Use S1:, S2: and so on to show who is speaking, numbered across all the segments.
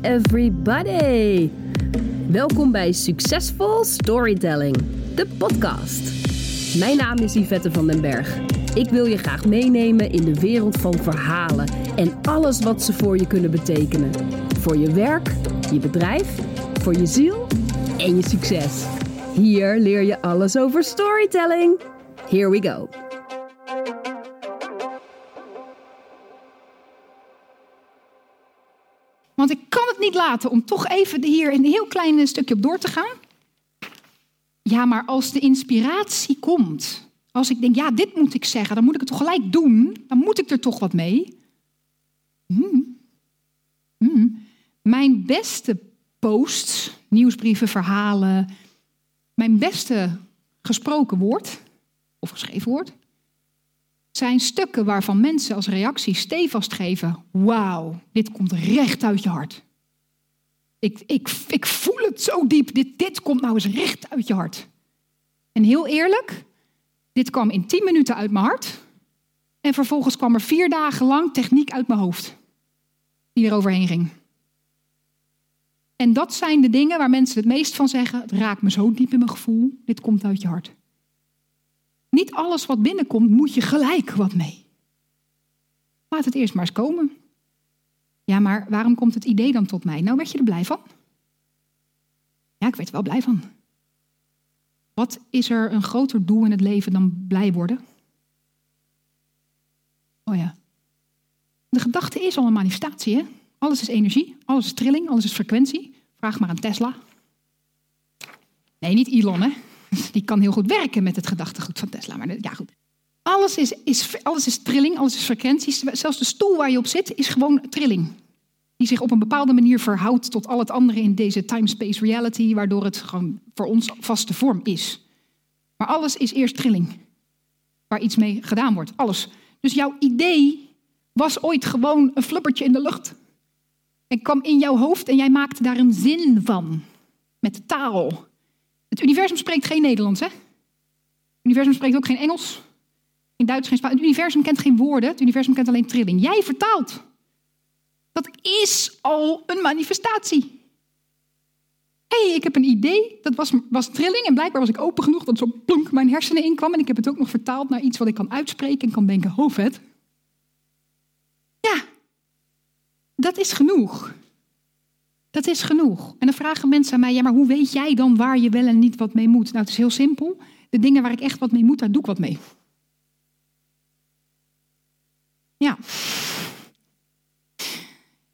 S1: everybody! Welkom bij Succesvol Storytelling, de podcast. Mijn naam is Yvette van den Berg. Ik wil je graag meenemen in de wereld van verhalen en alles wat ze voor je kunnen betekenen. Voor je werk, je bedrijf, voor je ziel en je succes. Hier leer je alles over storytelling. Here we go.
S2: Niet laten om toch even hier een heel klein stukje op door te gaan. Ja, maar als de inspiratie komt, als ik denk, ja, dit moet ik zeggen, dan moet ik het toch gelijk doen, dan moet ik er toch wat mee. Hmm. Hmm. Mijn beste posts, nieuwsbrieven, verhalen, mijn beste gesproken woord of geschreven woord, zijn stukken waarvan mensen als reactie stevast geven: Wauw, dit komt recht uit je hart. Ik, ik, ik voel het zo diep. Dit, dit komt nou eens recht uit je hart. En heel eerlijk, dit kwam in tien minuten uit mijn hart. En vervolgens kwam er vier dagen lang techniek uit mijn hoofd. Die er overheen ging. En dat zijn de dingen waar mensen het meest van zeggen: het raakt me zo diep in mijn gevoel. Dit komt uit je hart. Niet alles wat binnenkomt, moet je gelijk wat mee. Laat het eerst maar eens komen. Ja, maar waarom komt het idee dan tot mij? Nou, werd je er blij van? Ja, ik werd er wel blij van. Wat is er een groter doel in het leven dan blij worden? Oh ja. De gedachte is al een manifestatie, hè? Alles is energie, alles is trilling, alles is frequentie. Vraag maar aan Tesla. Nee, niet Elon, hè? Die kan heel goed werken met het gedachtegoed van Tesla. Maar ja, goed. Alles is, is, alles is trilling, alles is frequentie. Zelfs de stoel waar je op zit is gewoon trilling. Die zich op een bepaalde manier verhoudt tot al het andere in deze time-space reality, waardoor het gewoon voor ons vaste vorm is. Maar alles is eerst trilling. Waar iets mee gedaan wordt. Alles. Dus jouw idee was ooit gewoon een flubbertje in de lucht. En kwam in jouw hoofd en jij maakte daar een zin van. Met taal. Het universum spreekt geen Nederlands, hè? Het universum spreekt ook geen Engels, geen Duits, geen Spaans. Het universum kent geen woorden, het universum kent alleen trilling. Jij vertaalt. Dat is al een manifestatie. Hé, hey, ik heb een idee, dat was, was trilling en blijkbaar was ik open genoeg dat zo plonk mijn hersenen inkwam en ik heb het ook nog vertaald naar iets wat ik kan uitspreken en kan denken, oh vet. Ja, dat is genoeg. Dat is genoeg. En dan vragen mensen aan mij, ja, maar hoe weet jij dan waar je wel en niet wat mee moet? Nou, het is heel simpel. De dingen waar ik echt wat mee moet, daar doe ik wat mee. Ja.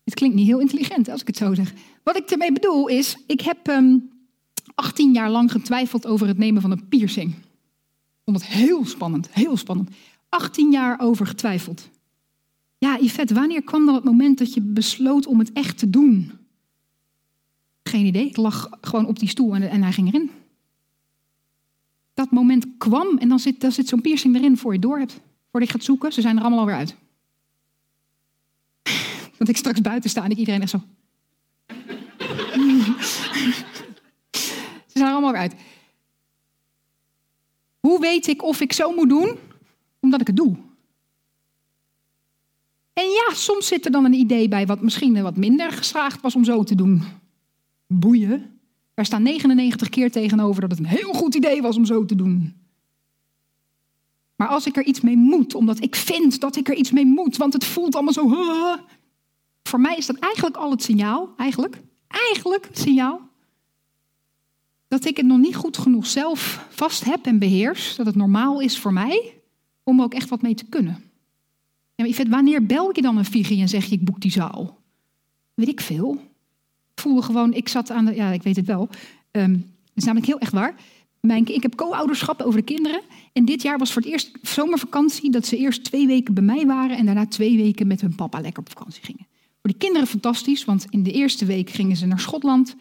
S2: Het klinkt niet heel intelligent als ik het zo zeg. Wat ik ermee bedoel is, ik heb um, ehm, 18 jaar lang getwijfeld over het nemen van een piercing. Ik vond het heel spannend, heel spannend. 18 jaar over getwijfeld. Ja, Yvette, wanneer kwam dan het moment dat je besloot om het echt te doen? Geen idee. Ik lag gewoon op die stoel en, en hij ging erin. Dat moment kwam en dan zit, dan zit zo'n piercing erin voor je door hebt. Voordat je gaat zoeken, ze zijn er allemaal alweer uit. Ik straks buiten sta en ik iedereen echt zo. ze zijn er allemaal uit. Hoe weet ik of ik zo moet doen? Omdat ik het doe. En ja, soms zit er dan een idee bij wat misschien wat minder geslaagd was om zo te doen boeien. Er staan 99 keer tegenover dat het een heel goed idee was om zo te doen. Maar als ik er iets mee moet, omdat ik vind dat ik er iets mee moet, want het voelt allemaal zo. Voor mij is dat eigenlijk al het signaal, eigenlijk, eigenlijk het signaal, dat ik het nog niet goed genoeg zelf vast heb en beheers, dat het normaal is voor mij om ook echt wat mee te kunnen. Ja, wanneer bel je dan een vigie en zeg je ik boek die zaal? Weet ik veel voelde gewoon, ik zat aan de, ja, ik weet het wel. Um, dat is namelijk heel echt waar. Mijn, ik heb co-ouderschap over de kinderen. En dit jaar was voor het eerst zomervakantie dat ze eerst twee weken bij mij waren en daarna twee weken met hun papa lekker op vakantie gingen. Voor de kinderen fantastisch, want in de eerste week gingen ze naar Schotland.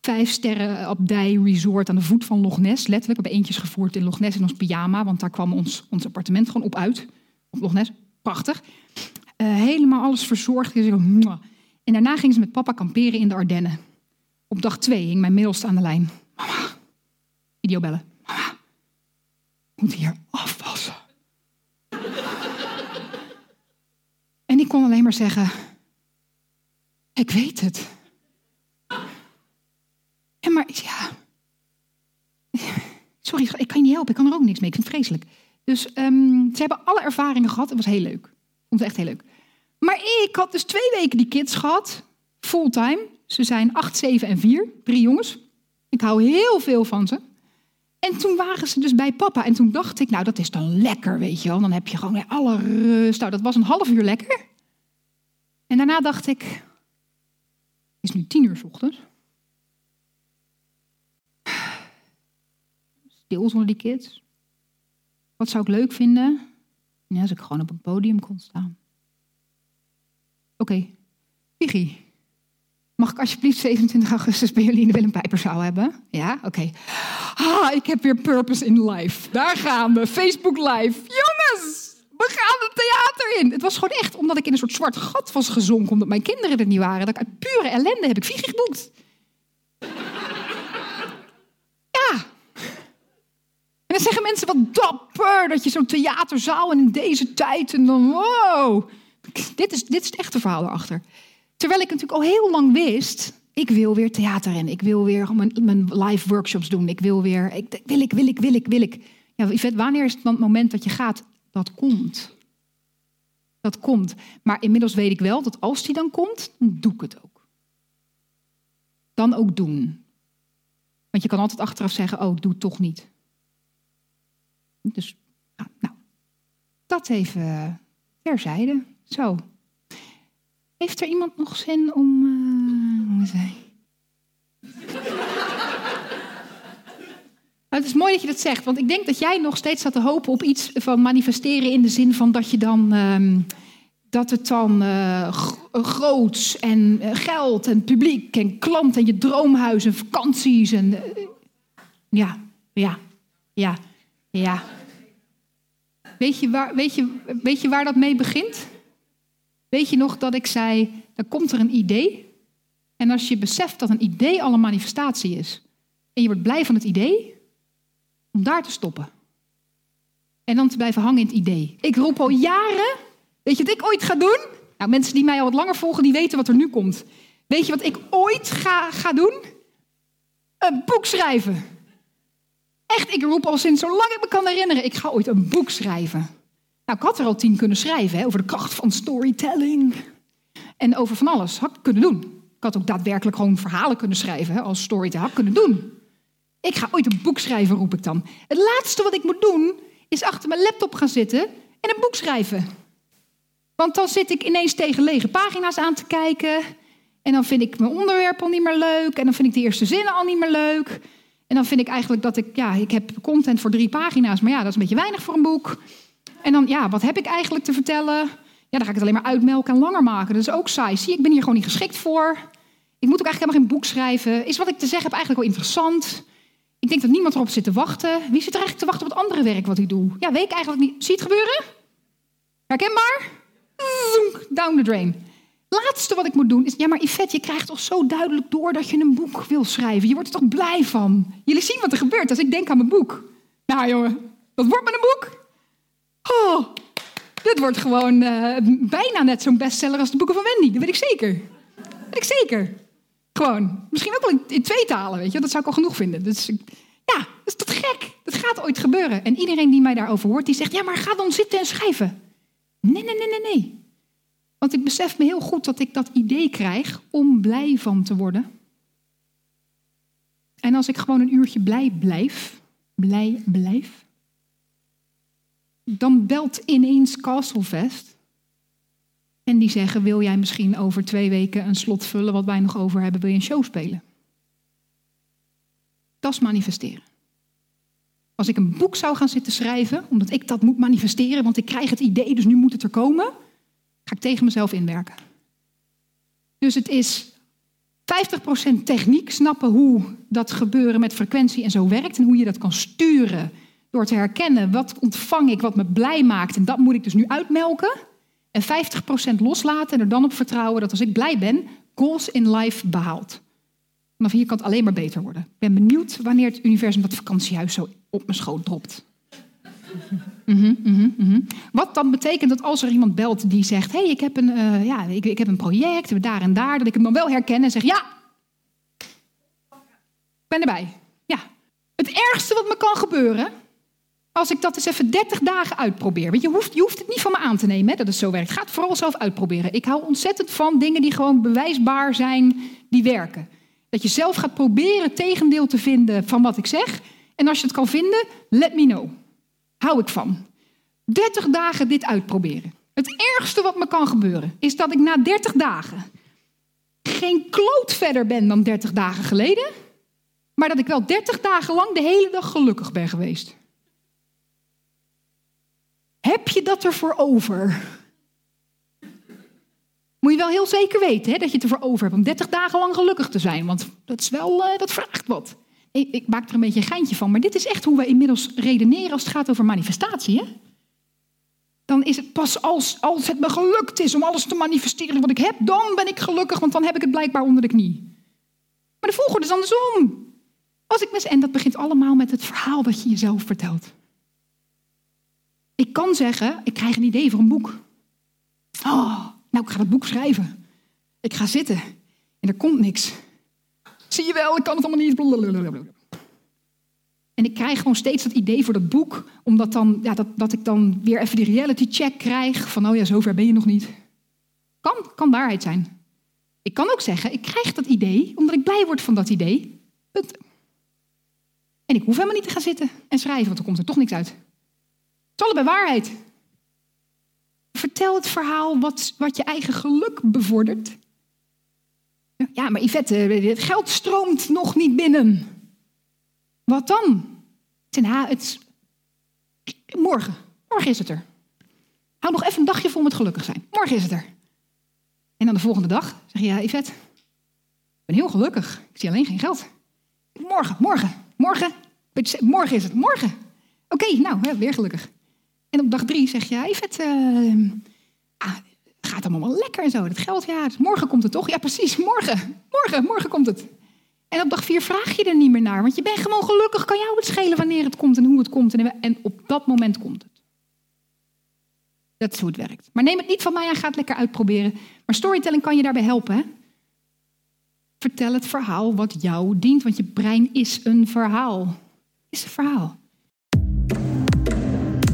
S2: Vijf sterren abdij resort aan de voet van Loch Ness. Letterlijk, we hebben eentjes gevoerd in Loch Ness in ons pyjama, want daar kwam ons, ons appartement gewoon op uit. Op Loch Ness, prachtig. Uh, helemaal alles verzorgd. En daarna ging ze met papa kamperen in de Ardennen. Op dag twee hing mijn middelste aan de lijn. Mama, videobellen. Mama, moet hier afwassen. en ik kon alleen maar zeggen, ik weet het. maar ja. Sorry, ik kan je niet helpen. Ik kan er ook niks mee. Ik vind het vreselijk. Dus ehm, ze hebben alle ervaringen gehad. Het was heel leuk. Ik vond het echt heel leuk. Maar ik had dus twee weken die kids gehad. Fulltime. Ze zijn 8, 7 en 4. Drie jongens. Ik hou heel veel van ze. En toen waren ze dus bij papa. En toen dacht ik, nou, dat is dan lekker, weet je wel. Dan heb je gewoon alle rust. Nou, dat was een half uur lekker. En daarna dacht ik, is nu tien uur s ochtends. Stil zonder die kids. Wat zou ik leuk vinden? Ja, als ik gewoon op een podium kon staan. Oké, okay. Mag ik alsjeblieft 27 augustus bij jullie in de Willem hebben? Ja, oké. Ah, ik heb weer purpose in life. Daar gaan we. Facebook live. Jongens, het theater in. Het was gewoon echt omdat ik in een soort zwart gat was gezonken. Omdat mijn kinderen er niet waren. Dat ik uit pure ellende heb ik Vigi geboekt. ja. En dan zeggen mensen wat dapper. Dat je zo'n theaterzaal en in deze tijd. En dan wow. Dit is, dit is het echte verhaal erachter. Terwijl ik natuurlijk al heel lang wist, ik wil weer theater in. Ik wil weer mijn, live workshops doen. Ik wil weer, ik, wil ik, wil ik, wil ik, wil ik. Ja, wanneer is het moment dat je gaat? Dat komt. Dat komt. Maar inmiddels weet ik wel dat als die dan komt, dan doe ik het ook. Dan ook doen. Want je kan altijd achteraf zeggen, oh, doe het toch niet. Dus, nou, dat even terzijde. Zo. Heeft er iemand nog zin om. Uh, het is mooi dat je dat zegt, want ik denk dat jij nog steeds zat te hopen op iets van manifesteren in de zin van dat je dan. Uh, dat het dan uh, groots en uh, geld en publiek en klant en je droomhuis en vakanties en. ja, ja, ja, ja. Weet je, waar, weet, je, weet je waar dat mee begint? Weet je nog dat ik zei, dan komt er een idee. En als je beseft dat een idee al een manifestatie is, en je wordt blij van het idee, om daar te stoppen. En dan te blijven hangen in het idee. Ik roep al jaren, weet je wat ik ooit ga doen? Nou, mensen die mij al wat langer volgen, die weten wat er nu komt. Weet je wat ik ooit ga, ga doen? Een boek schrijven. Echt, ik roep al sinds zolang ik me kan herinneren, ik ga ooit een boek schrijven. Nou, ik had er al tien kunnen schrijven hè, over de kracht van storytelling. En over van alles. Had ik kunnen doen. Ik had ook daadwerkelijk gewoon verhalen kunnen schrijven hè, als storyteller. Had kunnen doen. Ik ga ooit een boek schrijven, roep ik dan. Het laatste wat ik moet doen, is achter mijn laptop gaan zitten en een boek schrijven. Want dan zit ik ineens tegen lege pagina's aan te kijken. En dan vind ik mijn onderwerp al niet meer leuk. En dan vind ik de eerste zinnen al niet meer leuk. En dan vind ik eigenlijk dat ik, ja, ik heb content voor drie pagina's. Maar ja, dat is een beetje weinig voor een boek. En dan, ja, wat heb ik eigenlijk te vertellen? Ja, dan ga ik het alleen maar uitmelken en langer maken. Dat is ook saai. Zie, ik ben hier gewoon niet geschikt voor. Ik moet ook eigenlijk helemaal geen boek schrijven. Is wat ik te zeggen heb eigenlijk wel interessant? Ik denk dat niemand erop zit te wachten. Wie zit er eigenlijk te wachten op het andere werk wat ik doe? Ja, weet ik eigenlijk niet. Zie het gebeuren? Herkenbaar? Down the drain. Laatste wat ik moet doen is, ja maar Yvette, je krijgt toch zo duidelijk door dat je een boek wil schrijven. Je wordt er toch blij van. Jullie zien wat er gebeurt als ik denk aan mijn boek. Nou jongen, wat wordt een boek? Oh, dit wordt gewoon uh, bijna net zo'n bestseller als de boeken van Wendy. Dat weet ik zeker. Dat weet ik zeker. Gewoon. Misschien ook wel in, twee talen, weet je. Dat zou ik al genoeg vinden. Dus ja, dat is toch gek. Dat gaat ooit gebeuren. En iedereen die mij daarover hoort, die zegt... ja, maar ga dan zitten en schrijven. Nee, nee, nee, nee, nee. Want ik besef me heel goed dat ik dat idee krijg om blij van te worden. En als ik gewoon een uurtje blij blijf, blij blijf, dan belt ineens Castlefest. En die zeggen: Wil jij misschien over twee weken een slot vullen wat wij nog over hebben? Wil je een show spelen? Dat is manifesteren. Als ik een boek zou gaan zitten schrijven, omdat ik dat moet manifesteren, want ik krijg het idee, dus nu moet het er komen, ga ik tegen mezelf inwerken. Dus het is 50% techniek, snappen hoe dat gebeuren met frequentie en zo werkt en hoe je dat kan sturen door te herkennen wat ontvang ik, wat me blij maakt. En dat moet ik dus nu uitmelken. En 50% loslaten en er dan op vertrouwen dat als ik blij ben, goals in life behaald. Vanaf hier kan het alleen maar beter worden. Ik ben benieuwd wanneer het universum dat vakantiehuis zo op mijn schoot dropt. Mm -hmm, Wat dan betekent dat als er iemand belt die zegt: hey, ik heb een, uh, ja, ik, ik, heb een project, daar en daar, dat ik hem dan wel herken en zeg: Ja, ben erbij. Ja. Het ergste wat me kan gebeuren, als ik dat eens even 30 dagen uitprobeer. Want je hoeft, je hoeft het niet van me aan te nemen, hè, dat het zo werkt. Ga het vooral zelf uitproberen. Ik hou ontzettend van dingen die gewoon bewijsbaar zijn, die werken. Dat je zelf gaat proberen tegendeel te vinden van wat ik zeg. En als je het kan vinden, let me know. Hou ik van. 30 dagen dit uitproberen. Het ergste wat me kan gebeuren is dat ik na 30 dagen geen kloot verder ben dan 30 dagen geleden, maar dat ik wel 30 dagen lang de hele dag gelukkig ben geweest. Heb je dat ervoor over? Moet je wel heel zeker weten hè, dat je het ervoor over hebt om 30 dagen lang gelukkig te zijn, want dat, is wel, uh, dat vraagt wat. Ik, ik, maak er een beetje een geintje van, maar dit is echt hoe we inmiddels redeneren als het gaat over manifestatie. Hè? Dan is het pas als, als het me gelukt is om alles te manifesteren wat ik heb, dan ben ik gelukkig, want dan heb ik het blijkbaar onder de knie. Maar de volgorde is andersom. Als ik mis, en dat begint allemaal met het verhaal dat je jezelf vertelt. Ik kan zeggen, ik krijg een idee voor een boek. Oh, nou, ik ga dat boek schrijven. Ik ga zitten en er komt niks. Zie je wel, ik kan het allemaal niet. En ik krijg gewoon steeds dat idee voor dat boek, omdat dan, ja, dat, dat ik dan weer even die reality check krijg van, oh ja, zover ben je nog niet. Kan, kan waarheid zijn. Ik kan ook zeggen, ik krijg dat idee omdat ik blij word van dat idee. Punt. En ik hoef helemaal niet te gaan zitten en schrijven, want er komt er toch niks uit. Is allebei waarheid. Vertel het verhaal wat, wat je eigen geluk bevordert. Ja, maar Yvette, het geld stroomt nog niet binnen. Wat dan? Het morgen. Morgen is het er. Hou nog even een dagje vol met gelukkig zijn. Morgen is het er. En dan de volgende dag zeg je, ja, Yvette, ik ben heel gelukkig. Ik zie alleen geen geld. Morgen, morgen, morgen. Morgen is het, morgen. Oké, nou, weer gelukkig. En op dag drie zeg je, Yvette, uh, ah, gaat allemaal wel lekker en zo. Dat geld, ja, dus morgen komt het toch? Ja, precies, morgen. Morgen, morgen komt het. En op dag vier vraag je er niet meer naar, want je bent gewoon gelukkig. Kan jou het schelen wanneer het komt en hoe het komt. En op dat moment komt het. Dat is hoe het werkt. Maar neem het niet van mij aan, ga het lekker uitproberen. Maar storytelling kan je daarbij helpen. Vertel het verhaal wat jou dient, want je brein is een verhaal. Is een verhaal.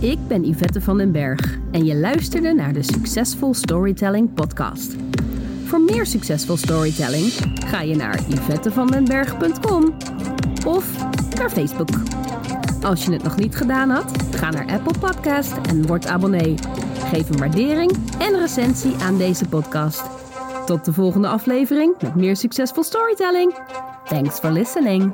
S1: Ik ben Yvette van den Berg en je luisterde naar de Successful Storytelling podcast. Voor meer succesvol storytelling ga je naar yvettevandenberg.com of naar Facebook. Als je het nog niet gedaan had, ga naar Apple Podcast en word abonnee. Geef een waardering en recensie aan deze podcast. Tot de volgende aflevering met meer succesvol storytelling. Thanks for listening.